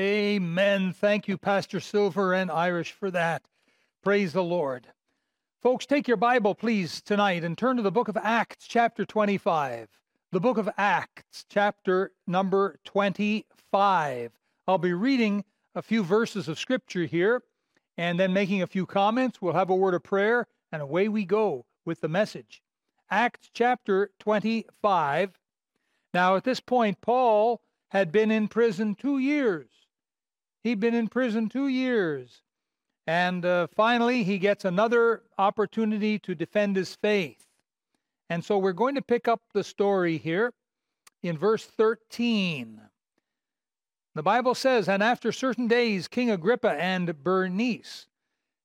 Amen. Thank you, Pastor Silver and Irish, for that. Praise the Lord. Folks, take your Bible, please, tonight and turn to the book of Acts, chapter 25. The book of Acts, chapter number 25. I'll be reading a few verses of scripture here and then making a few comments. We'll have a word of prayer, and away we go with the message. Acts chapter 25. Now, at this point, Paul had been in prison two years. He'd been in prison two years. And uh, finally, he gets another opportunity to defend his faith. And so we're going to pick up the story here in verse 13. The Bible says, And after certain days, King Agrippa and Bernice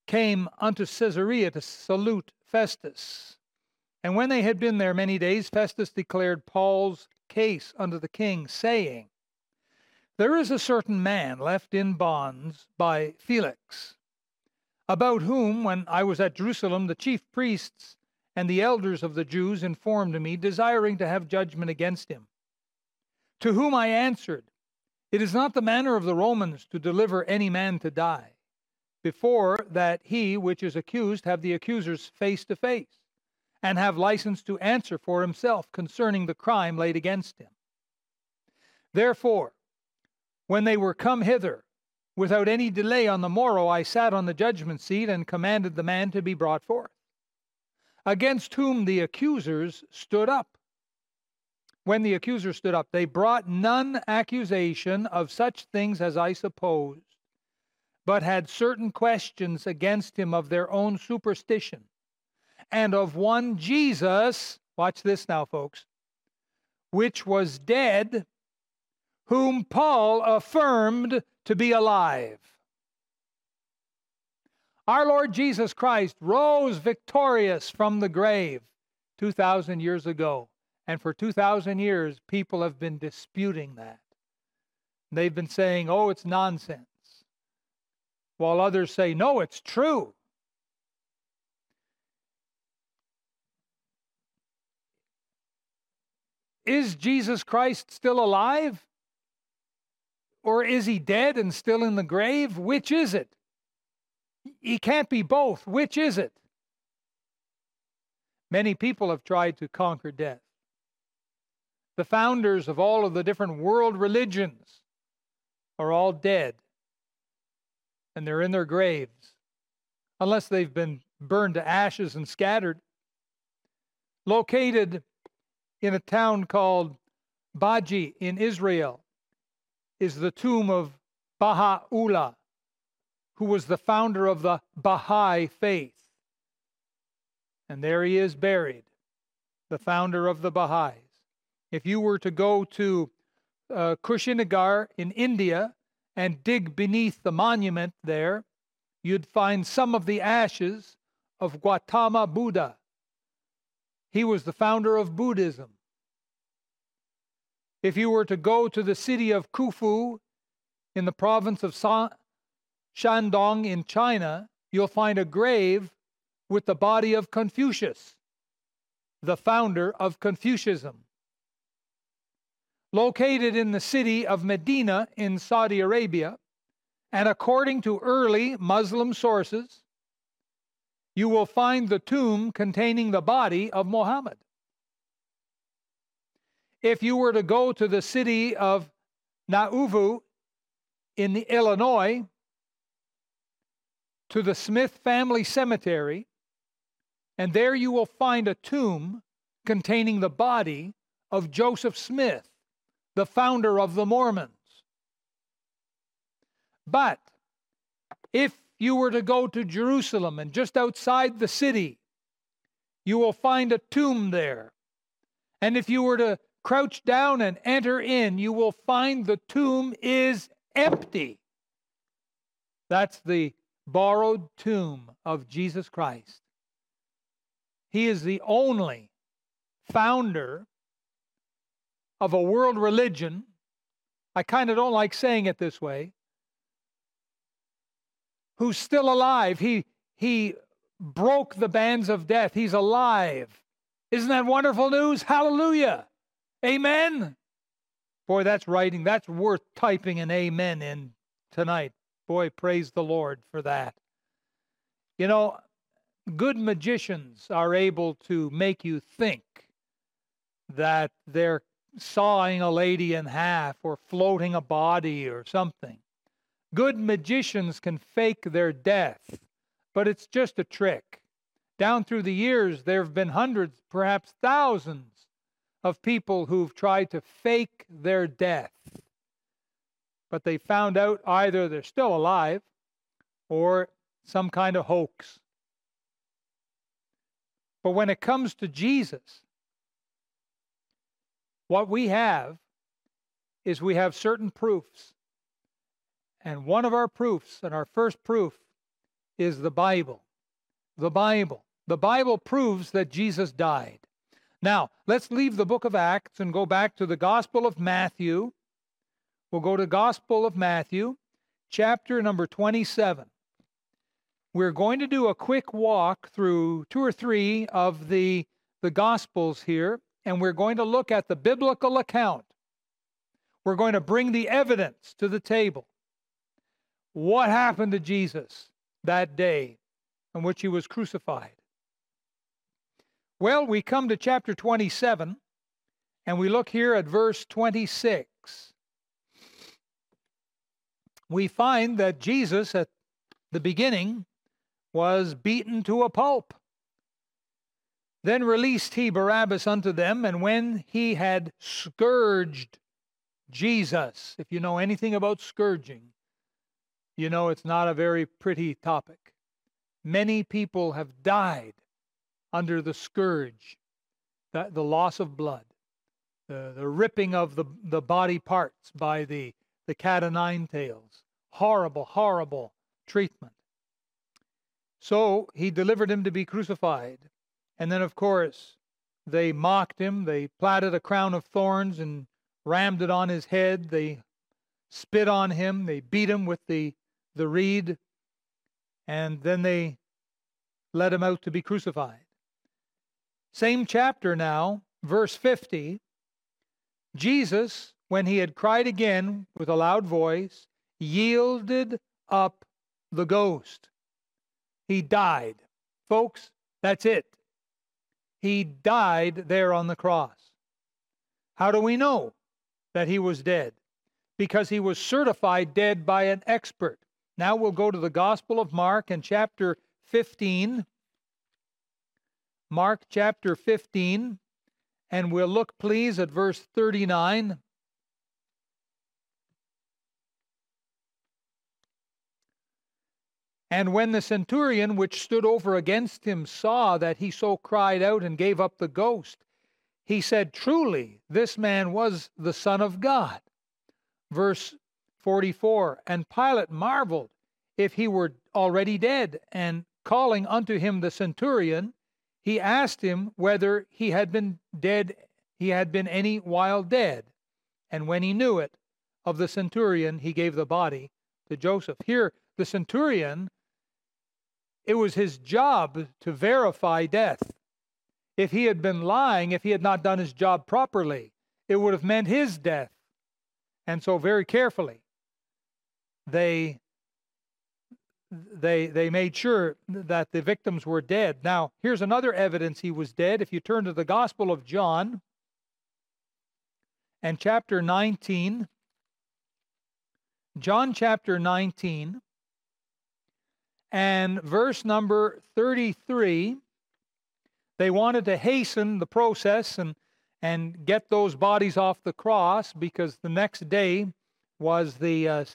came unto Caesarea to salute Festus. And when they had been there many days, Festus declared Paul's case unto the king, saying, There is a certain man left in bonds by Felix, about whom, when I was at Jerusalem, the chief priests and the elders of the Jews informed me, desiring to have judgment against him. To whom I answered, It is not the manner of the Romans to deliver any man to die, before that he which is accused have the accusers face to face and have license to answer for himself concerning the crime laid against him. Therefore, when they were come hither, without any delay on the morrow, I sat on the judgment seat and commanded the man to be brought forth, against whom the accusers stood up. When the accusers stood up, they brought none accusation of such things as I supposed, but had certain questions against him of their own superstition and of one Jesus, watch this now, folks, which was dead, whom Paul affirmed to be alive. Our Lord Jesus Christ rose victorious from the grave 2,000 years ago. And for 2,000 years, people have been disputing that. They've been saying, oh, it's nonsense. While others say, no, it's true. Is Jesus Christ still alive? Or is he dead and still in the grave? Which is it? He can't be both. Which is it? Many people have tried to conquer death. The founders of all of the different world religions are all dead, and they're in their graves, unless they've been burned to ashes and scattered. Located in a town called Bahji in Israel is the tomb of Baha'u'llah, who was the founder of the Baha'i faith. And there he is buried, the founder of the Baha'is. If you were to go to uh, Kushinagar in India and dig beneath the monument there, you'd find some of the ashes of Gautama Buddha. He was the founder of Buddhism. If you were to go to the city of Qufu in the province of Shandong in China, you'll find a grave with the body of Confucius, the founder of Confucianism. Located in the city of Medina in Saudi Arabia, and according to early Muslim sources, you will find the tomb containing the body of Muhammad. If you were to go to the city of Nauvoo in Illinois, to the Smith Family Cemetery, and there you will find a tomb containing the body of Joseph Smith, the founder of the Mormons. But if you were to go to Jerusalem and just outside the city, you will find a tomb there. And if you were to Crouch down and enter in. You will find the tomb is empty. That's the borrowed tomb of Jesus Christ. He is the only founder of a world religion. I kind of don't like saying it this way. Who's still alive. He, he broke the bands of death. He's alive. Isn't that wonderful news? Hallelujah. Amen. Boy, that's writing. That's worth typing an amen in tonight. Boy, praise the Lord for that. You know, good magicians are able to make you think that they're sawing a lady in half or floating a body or something. Good magicians can fake their death, but it's just a trick. Down through the years, there have been hundreds, perhaps thousands, of people who've tried to fake their death. But they found out either they're still alive or some kind of hoax. But when it comes to Jesus, what we have is we have certain proofs. And one of our proofs, and our first proof, is the Bible. The Bible. The Bible proves that Jesus died. Now, let's leave the book of Acts and go back to the Gospel of Matthew. We'll go to Gospel of Matthew, chapter number 27. We're going to do a quick walk through two or three of the, the Gospels here and we're going to look at the biblical account. We're going to bring the evidence to the table. What happened to Jesus that day on which he was crucified? Well, we come to chapter 27 and we look here at verse 26. We find that Jesus at the beginning was beaten to a pulp. Then released he Barabbas unto them, and when he had scourged Jesus, if you know anything about scourging, you know it's not a very pretty topic. Many people have died under the scourge, the, the loss of blood, the, the ripping of the, the body parts by the, the cat o' nine tails. Horrible, horrible treatment. So he delivered him to be crucified. And then, of course, they mocked him. They platted a crown of thorns and rammed it on his head. They spit on him. They beat him with the, the reed. And then they led him out to be crucified. Same chapter now, verse 50. Jesus, when he had cried again with a loud voice, yielded up the ghost. He died. Folks, that's it. He died there on the cross. How do we know that he was dead? Because he was certified dead by an expert. Now we'll go to the Gospel of Mark and chapter 15. Mark chapter 15, and we'll look, please, at verse 39. And when the centurion which stood over against him saw that he so cried out and gave up the ghost, he said, Truly, this man was the Son of God. Verse 44 And Pilate marveled if he were already dead, and calling unto him the centurion, he asked him whether he had been dead, he had been any while dead. And when he knew it of the centurion, he gave the body to Joseph. Here, the centurion it was his job to verify death. If he had been lying, if he had not done his job properly, it would have meant his death. And so, very carefully, they they they made sure that the victims were dead. Now, here's another evidence he was dead. If you turn to the Gospel of John and chapter 19, John chapter 19 and verse number 33, they wanted to hasten the process and, and get those bodies off the cross because the next day was the, uh,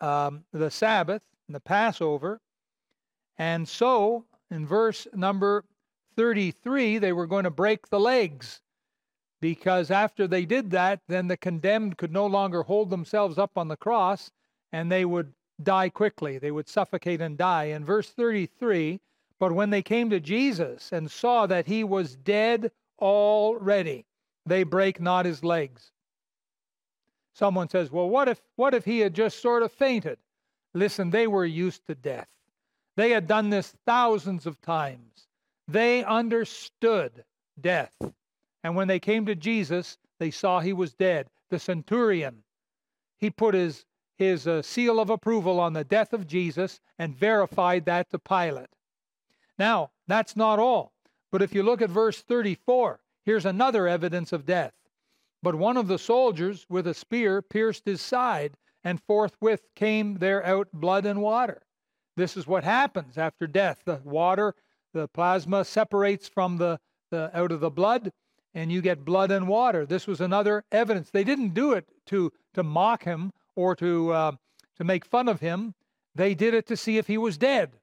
um, the Sabbath, the Passover. And so, in verse number 33, they were going to break the legs because after they did that, then the condemned could no longer hold themselves up on the cross and they would die quickly. They would suffocate and die. In verse 33, but when they came to Jesus and saw that he was dead already, they break not his legs. Someone says, "Well, what if what if he had just sort of fainted?" Listen, they were used to death. They had done this thousands of times. They understood death. And when they came to Jesus, they saw he was dead. The centurion, he put his his uh, seal of approval on the death of Jesus and verified that to Pilate. Now, that's not all. But if you look at verse 34, here's another evidence of death. But one of the soldiers with a spear pierced his side, and forthwith came there out blood and water. This is what happens after death. The water, the plasma separates from the, the out of the blood, and you get blood and water. This was another evidence. They didn't do it to to mock him or to uh, to make fun of him. They did it to see if he was dead.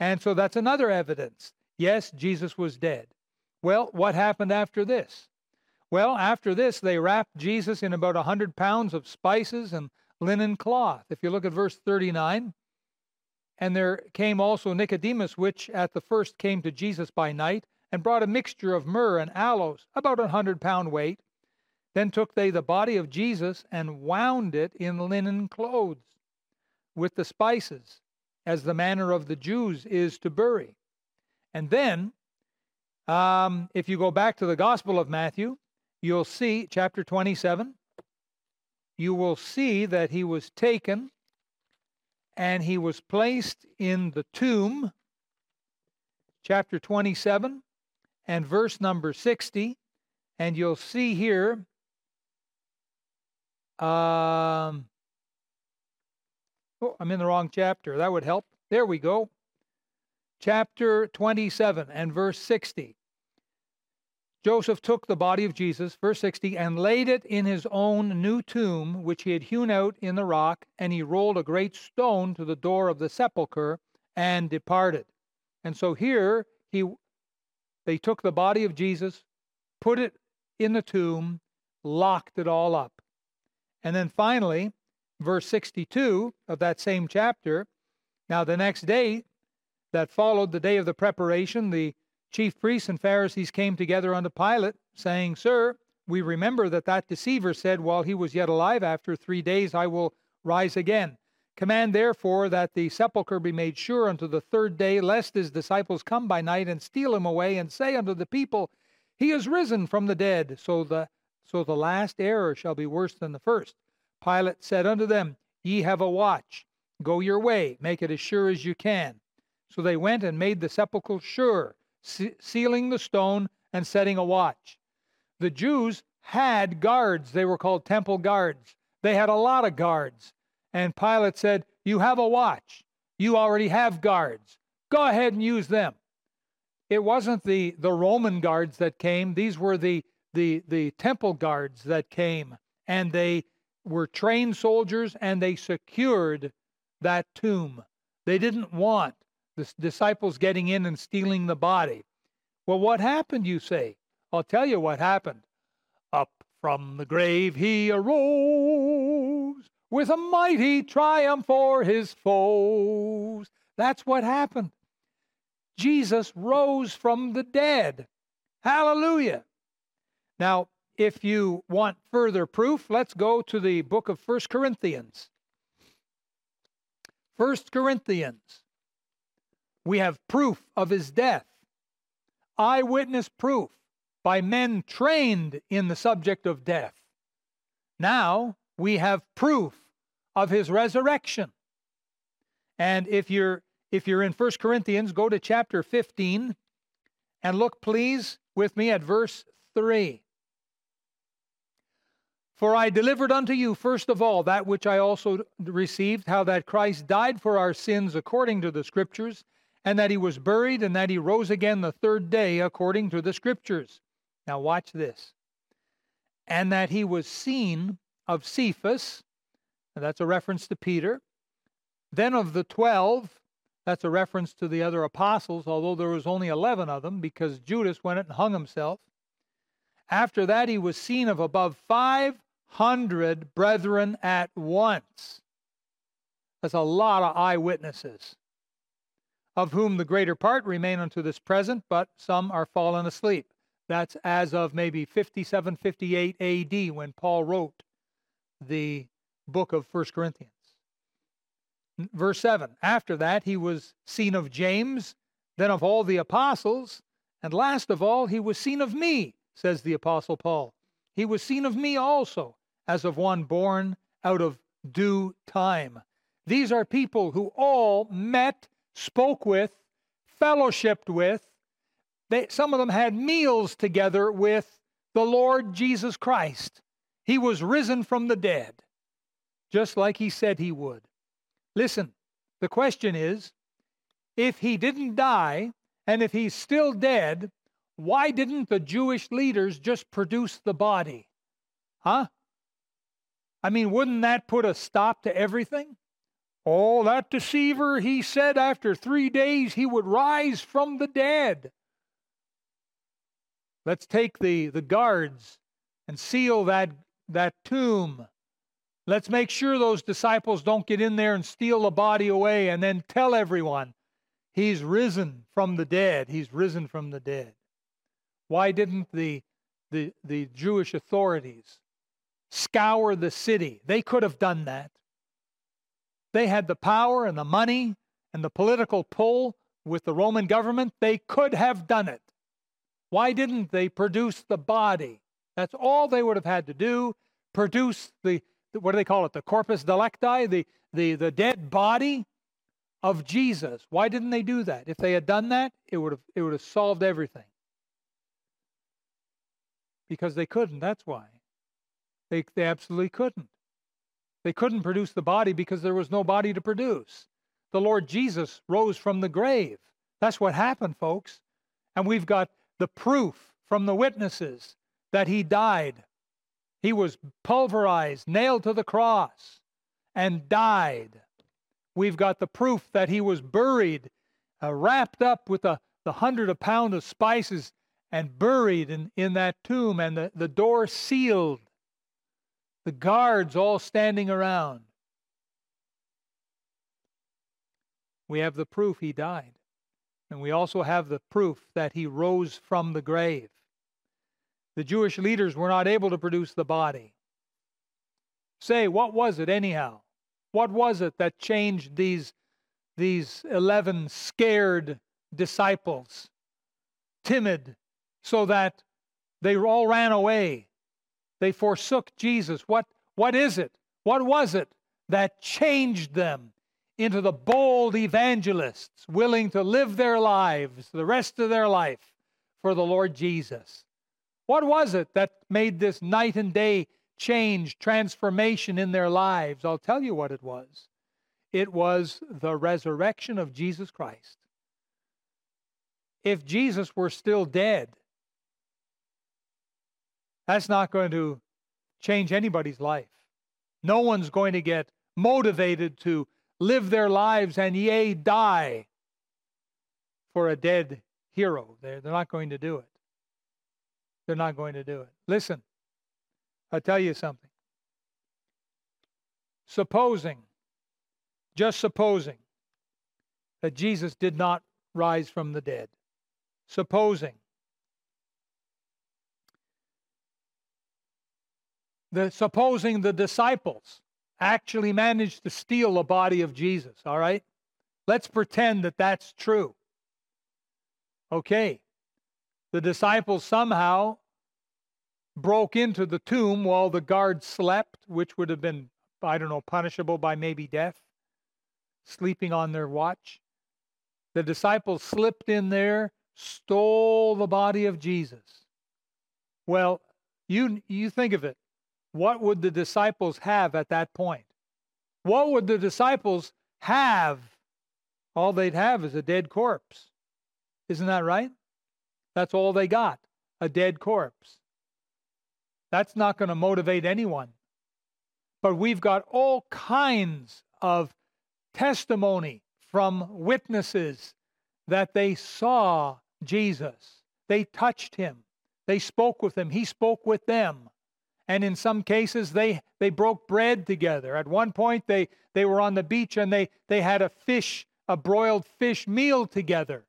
And so that's another evidence. Yes, Jesus was dead. Well, what happened after this? Well, after this, they wrapped Jesus in about a 100 pounds of spices and linen cloth. If you look at verse 39, and there came also Nicodemus, which at the first came to Jesus by night, and brought a mixture of myrrh and aloes, about a hundred pound weight. Then took they the body of Jesus and wound it in linen clothes with the spices, as the manner of the Jews is to bury. And then, um, if you go back to the Gospel of Matthew, you'll see, chapter 27, you will see that he was taken and he was placed in the tomb, chapter 27 and verse number 60. And you'll see here, um, oh, I'm in the wrong chapter. That would help. There we go. Chapter 27 and verse 60. Joseph took the body of Jesus, verse 60, and laid it in his own new tomb, which he had hewn out in the rock, and he rolled a great stone to the door of the sepulchre and departed. And so here he they took the body of Jesus, put it in the tomb, locked it all up. And then finally, verse 62 of that same chapter, now the next day that followed the day of the preparation, the chief priests and Pharisees came together unto Pilate, saying, Sir, we remember that that deceiver said while he was yet alive, After three days I will rise again. Command therefore that the sepulchre be made sure unto the third day, lest his disciples come by night and steal him away, and say unto the people, He is risen from the dead. So the so the last error shall be worse than the first. Pilate said unto them, Ye have a watch. Go your way, make it as sure as you can. So they went and made the sepulchre sure sealing the stone and setting a watch. The Jews had guards. They were called temple guards. They had a lot of guards. And Pilate said, You have a watch. You already have guards. Go ahead and use them. It wasn't the, the Roman guards that came, these were the, the, the temple guards that came. And they were trained soldiers and they secured that tomb. They didn't want the disciples getting in and stealing the body. Well, what happened, you say? I'll tell you what happened. Up from the grave he arose with a mighty triumph for his foes. That's what happened. Jesus rose from the dead. Hallelujah. Now, if you want further proof, let's go to the book of First Corinthians. First Corinthians we have proof of his death, eyewitness proof by men trained in the subject of death. Now we have proof of his resurrection. And if you're if you're in 1 Corinthians, go to chapter 15 and look please with me at verse 3. For I delivered unto you first of all that which I also received, how that Christ died for our sins according to the Scriptures, and that he was buried, and that he rose again the third day according to the Scriptures. Now, watch this. And that he was seen of Cephas, that's a reference to Peter, then of the twelve, that's a reference to the other apostles, although there was only 11 of them because Judas went and hung himself. After that, he was seen of above 500 brethren at once. That's a lot of eyewitnesses of whom the greater part remain unto this present, but some are fallen asleep. That's as of maybe 57, 58 AD when Paul wrote the book of First Corinthians. Verse 7 After that, he was seen of James, then of all the apostles, and last of all, he was seen of me, says the apostle Paul. He was seen of me also, as of one born out of due time. These are people who all met, spoke with, fellowshipped with. They, some of them had meals together with the Lord Jesus Christ. He was risen from the dead, just like he said he would. Listen, the question is if he didn't die and if he's still dead, why didn't the Jewish leaders just produce the body? Huh? I mean, wouldn't that put a stop to everything? Oh, that deceiver, he said after three days he would rise from the dead. Let's take the, the guards and seal that, that tomb. Let's make sure those disciples don't get in there and steal the body away and then tell everyone he's risen from the dead. He's risen from the dead. Why didn't the, the, the Jewish authorities scour the city. They could have done that. They had the power and the money and the political pull with the Roman government. They could have done it. Why didn't they produce the body? That's all they would have had to do. Produce the, what do they call it? The corpus delicti, the, the, the dead body of Jesus. Why didn't they do that? If they had done that, it would have, it would have solved everything. Because they couldn't, that's why. They, they absolutely couldn't. They couldn't produce the body because there was no body to produce. The Lord Jesus rose from the grave. That's what happened, folks. And we've got the proof from the witnesses that he died. He was pulverized, nailed to the cross, and died. We've got the proof that he was buried, uh, wrapped up with the, the hundred a pound of spices, and buried in, in that tomb, and the, the door sealed the guards all standing around. We have the proof he died. And we also have the proof that he rose from the grave. The Jewish leaders were not able to produce the body. Say, what was it anyhow? What was it that changed these, these 11 scared disciples, timid, so that they all ran away they forsook Jesus. What, what is it? What was it that changed them into the bold evangelists willing to live their lives, the rest of their life, for the Lord Jesus? What was it that made this night and day change, transformation in their lives? I'll tell you what it was. It was the resurrection of Jesus Christ. If Jesus were still dead, that's not going to change anybody's life. No one's going to get motivated to live their lives and, yea, die for a dead hero. They're, they're not going to do it. They're not going to do it. Listen, I'll tell you something. Supposing, just supposing, that Jesus did not rise from the dead, supposing the supposing the disciples actually managed to steal the body of Jesus, all right? Let's pretend that that's true. Okay. The disciples somehow broke into the tomb while the guards slept, which would have been, I don't know, punishable by maybe death, sleeping on their watch. The disciples slipped in there, stole the body of Jesus. Well, you, you think of it what would the disciples have at that point? What would the disciples have? All they'd have is a dead corpse. Isn't that right? That's all they got a dead corpse. That's not going to motivate anyone. But we've got all kinds of testimony from witnesses that they saw Jesus, they touched him, they spoke with him, he spoke with them and in some cases they they broke bread together. At one point they they were on the beach and they they had a fish a broiled fish meal together.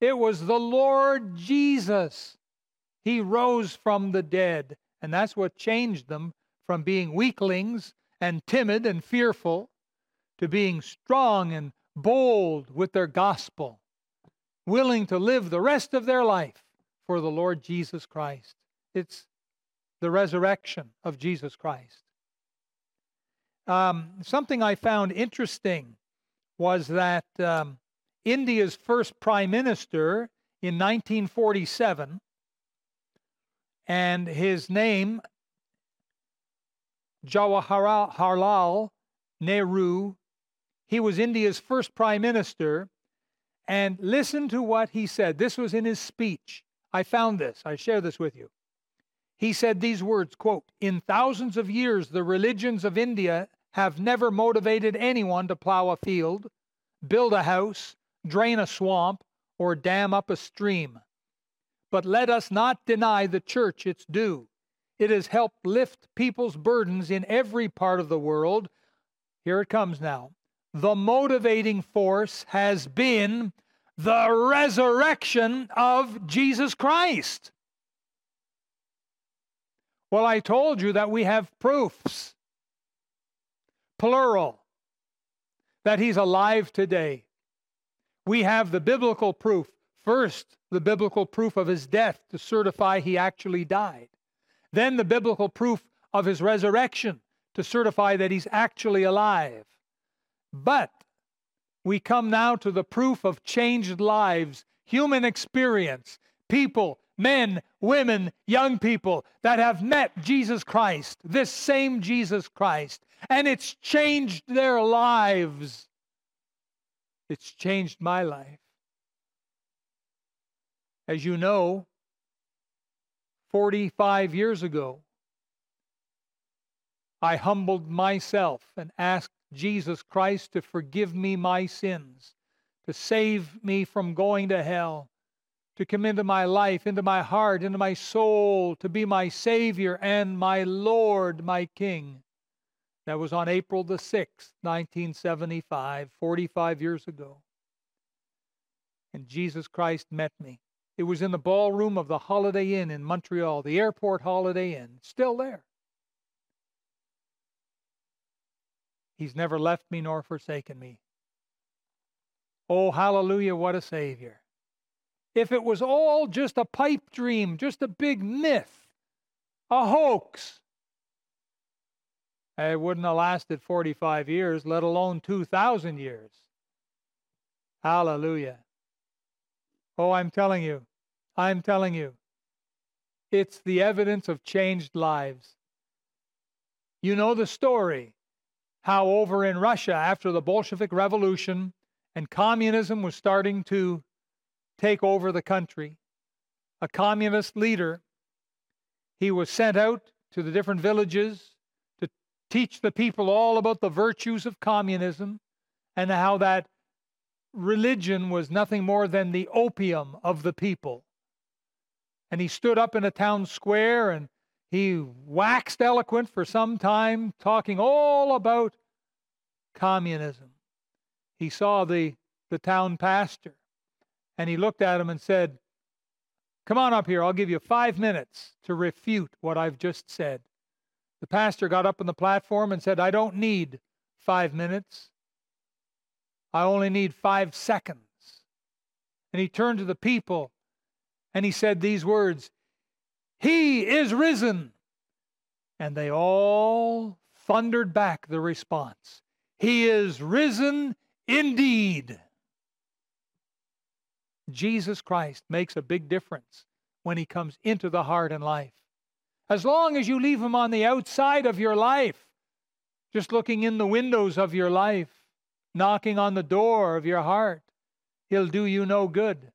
It was the lord jesus. He rose from the dead. And that's what changed them from being weaklings and timid and fearful to being strong and bold with their gospel willing to live the rest of their life for the lord jesus christ. It's the resurrection of Jesus Christ. um, something I found interesting was that um, India's first prime minister in 1947, and his name, Jawaharlal Nehru, he was India's first prime minister. And listen to what he said. This was in his speech. I found this. I share this with you. He said these words, quote, "In thousands of years the religions of India have never motivated anyone to plow a field, build a house, drain a swamp, or dam up a stream. But let us not deny the church its due. It has helped lift people's burdens in every part of the world. Here it comes now. The motivating force has been the resurrection of Jesus Christ. Well, I told you that we have proofs, plural, that he's alive today. We have the biblical proof. First, the biblical proof of his death to certify he actually died. Then, the biblical proof of his resurrection to certify that he's actually alive. But we come now to the proof of changed lives, human experience, people, men, women, young people that have met Jesus Christ, this same Jesus Christ, and it's changed their lives. It's changed my life. As you know, 45 years ago, I humbled myself and asked Jesus Christ to forgive me my sins, to save me from going to hell, to come into my life, into my heart, into my soul, to be my Savior and my Lord, my King. That was on April the 6th, 1975, 45 years ago. And Jesus Christ met me. It was in the ballroom of the Holiday Inn in Montreal, the airport Holiday Inn, still there. He's never left me nor forsaken me. Oh, hallelujah, what a Savior. If it was all just a pipe dream, just a big myth, a hoax, it wouldn't have lasted 45 years, let alone 2,000 years. Hallelujah. Oh, I'm telling you, I'm telling you, it's the evidence of changed lives. You know the story how over in Russia, after the Bolshevik Revolution and communism was starting to take over the country, a communist leader, he was sent out to the different villages to teach the people all about the virtues of communism and how that religion was nothing more than the opium of the people. And he stood up in a town square and he waxed eloquent for some time, talking all about communism. He saw the, the town pastor and he looked at him and said, Come on up here, I'll give you five minutes to refute what I've just said. The pastor got up on the platform and said, I don't need five minutes. I only need five seconds. And he turned to the people and he said these words He is risen. And they all thundered back the response He is risen indeed. Jesus Christ makes a big difference when he comes into the heart and life. As long as you leave him on the outside of your life, just looking in the windows of your life, knocking on the door of your heart, he'll do you no good.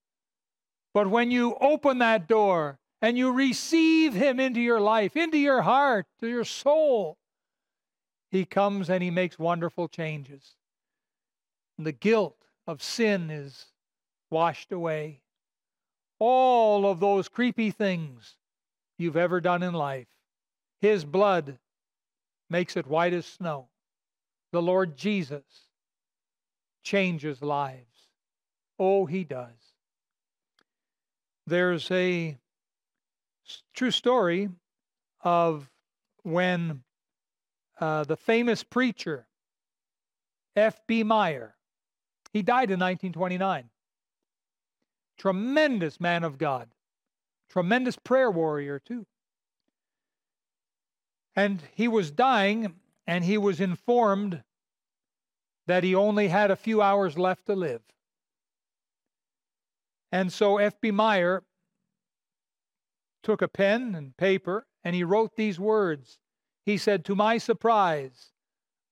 But when you open that door and you receive Him into your life, into your heart, to your soul, He comes and He makes wonderful changes. And the guilt of sin is washed away. All of those creepy things you've ever done in life, His blood makes it white as snow. The Lord Jesus changes lives. Oh, He does. There's a true story of when uh, the famous preacher F.B. Meyer, he died in 1929. Tremendous man of God, tremendous prayer warrior, too. And he was dying, and he was informed that he only had a few hours left to live. And so F.B. Meyer took a pen and paper and he wrote these words. He said, To my surprise,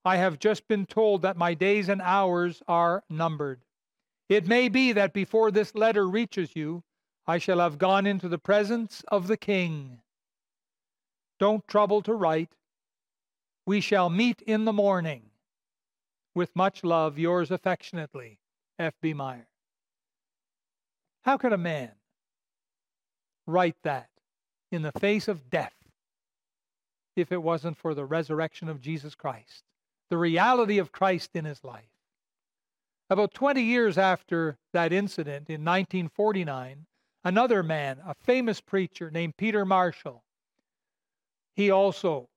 I have just been told that my days and hours are numbered. It may be that before this letter reaches you, I shall have gone into the presence of the King. Don't trouble to write. We shall meet in the morning. With much love, yours affectionately, F.B. Meyer. How could a man write that in the face of death if it wasn't for the resurrection of Jesus Christ, the reality of Christ in his life? About 20 years after that incident in 1949, another man, a famous preacher named Peter Marshall, he also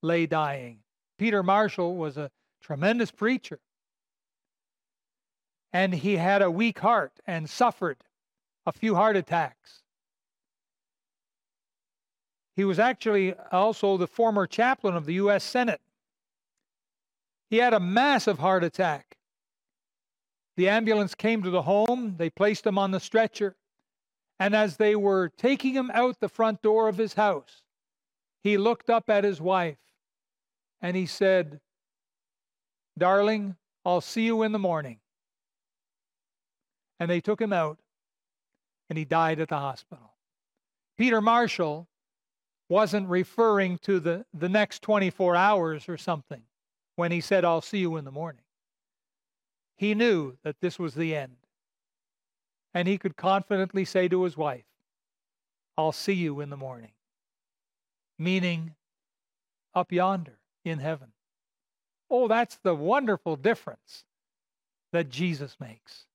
lay dying. Peter Marshall was a tremendous preacher. And he had a weak heart and suffered a few heart attacks. He was actually also the former chaplain of the U.S. Senate. He had a massive heart attack. The ambulance came to the home, they placed him on the stretcher, and as they were taking him out the front door of his house, he looked up at his wife and he said, Darling, I'll see you in the morning. And they took him out and he died at the hospital. Peter Marshall wasn't referring to the, the next 24 hours or something when he said, I'll see you in the morning. He knew that this was the end. And he could confidently say to his wife, I'll see you in the morning meaning up yonder in heaven. Oh, that's the wonderful difference that Jesus makes.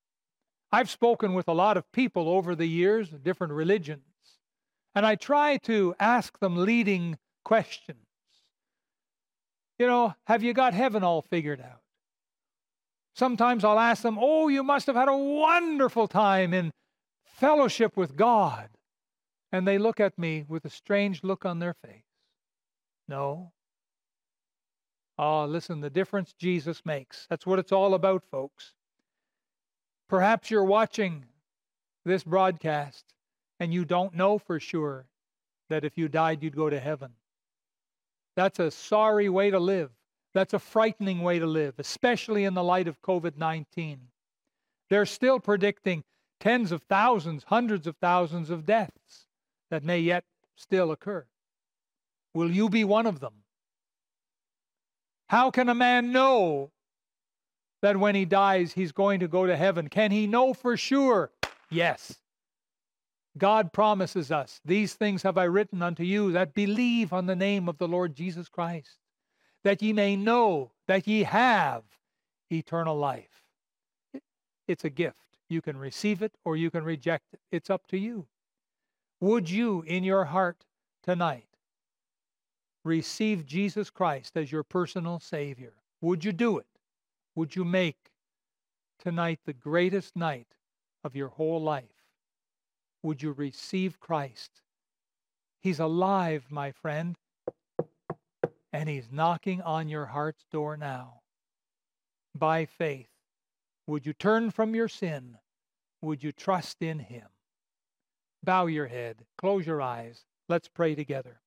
I've spoken with a lot of people over the years, different religions, and I try to ask them leading questions. You know, have you got heaven all figured out? Sometimes I'll ask them, Oh, you must have had a wonderful time in fellowship with God and they look at me with a strange look on their face. No. Oh, listen, the difference Jesus makes. That's what it's all about, folks. Perhaps you're watching this broadcast and you don't know for sure that if you died, you'd go to heaven. That's a sorry way to live. That's a frightening way to live, especially in the light of COVID 19. They're still predicting tens of thousands, hundreds of thousands of deaths that may yet still occur. Will you be one of them? How can a man know that when he dies he's going to go to heaven? Can he know for sure? Yes. God promises us, These things have I written unto you that believe on the name of the Lord Jesus Christ, that ye may know that ye have eternal life. It's a gift. You can receive it or you can reject it. It's up to you. Would you, in your heart tonight, receive Jesus Christ as your personal Savior? Would you do it? Would you make tonight the greatest night of your whole life? Would you receive Christ? He's alive, my friend, and He's knocking on your heart's door now. By faith, would you turn from your sin? Would you trust in Him? Bow your head, close your eyes. Let's pray together.